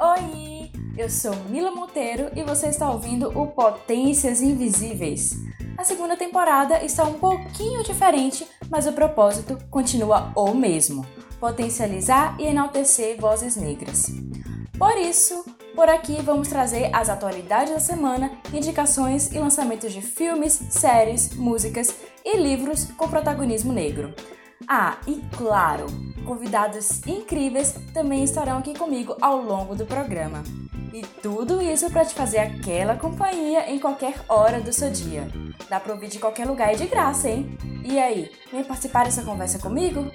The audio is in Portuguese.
Oi, eu sou Mila Monteiro e você está ouvindo o Potências Invisíveis. A segunda temporada está um pouquinho diferente, mas o propósito continua o mesmo: potencializar e enaltecer vozes negras. Por isso, por aqui vamos trazer as atualidades da semana, indicações e lançamentos de filmes, séries, músicas e livros com protagonismo negro. Ah, e claro, convidados incríveis também estarão aqui comigo ao longo do programa. E tudo isso para te fazer aquela companhia em qualquer hora do seu dia. Dá para ouvir de qualquer lugar e de graça, hein? E aí, vem participar dessa conversa comigo?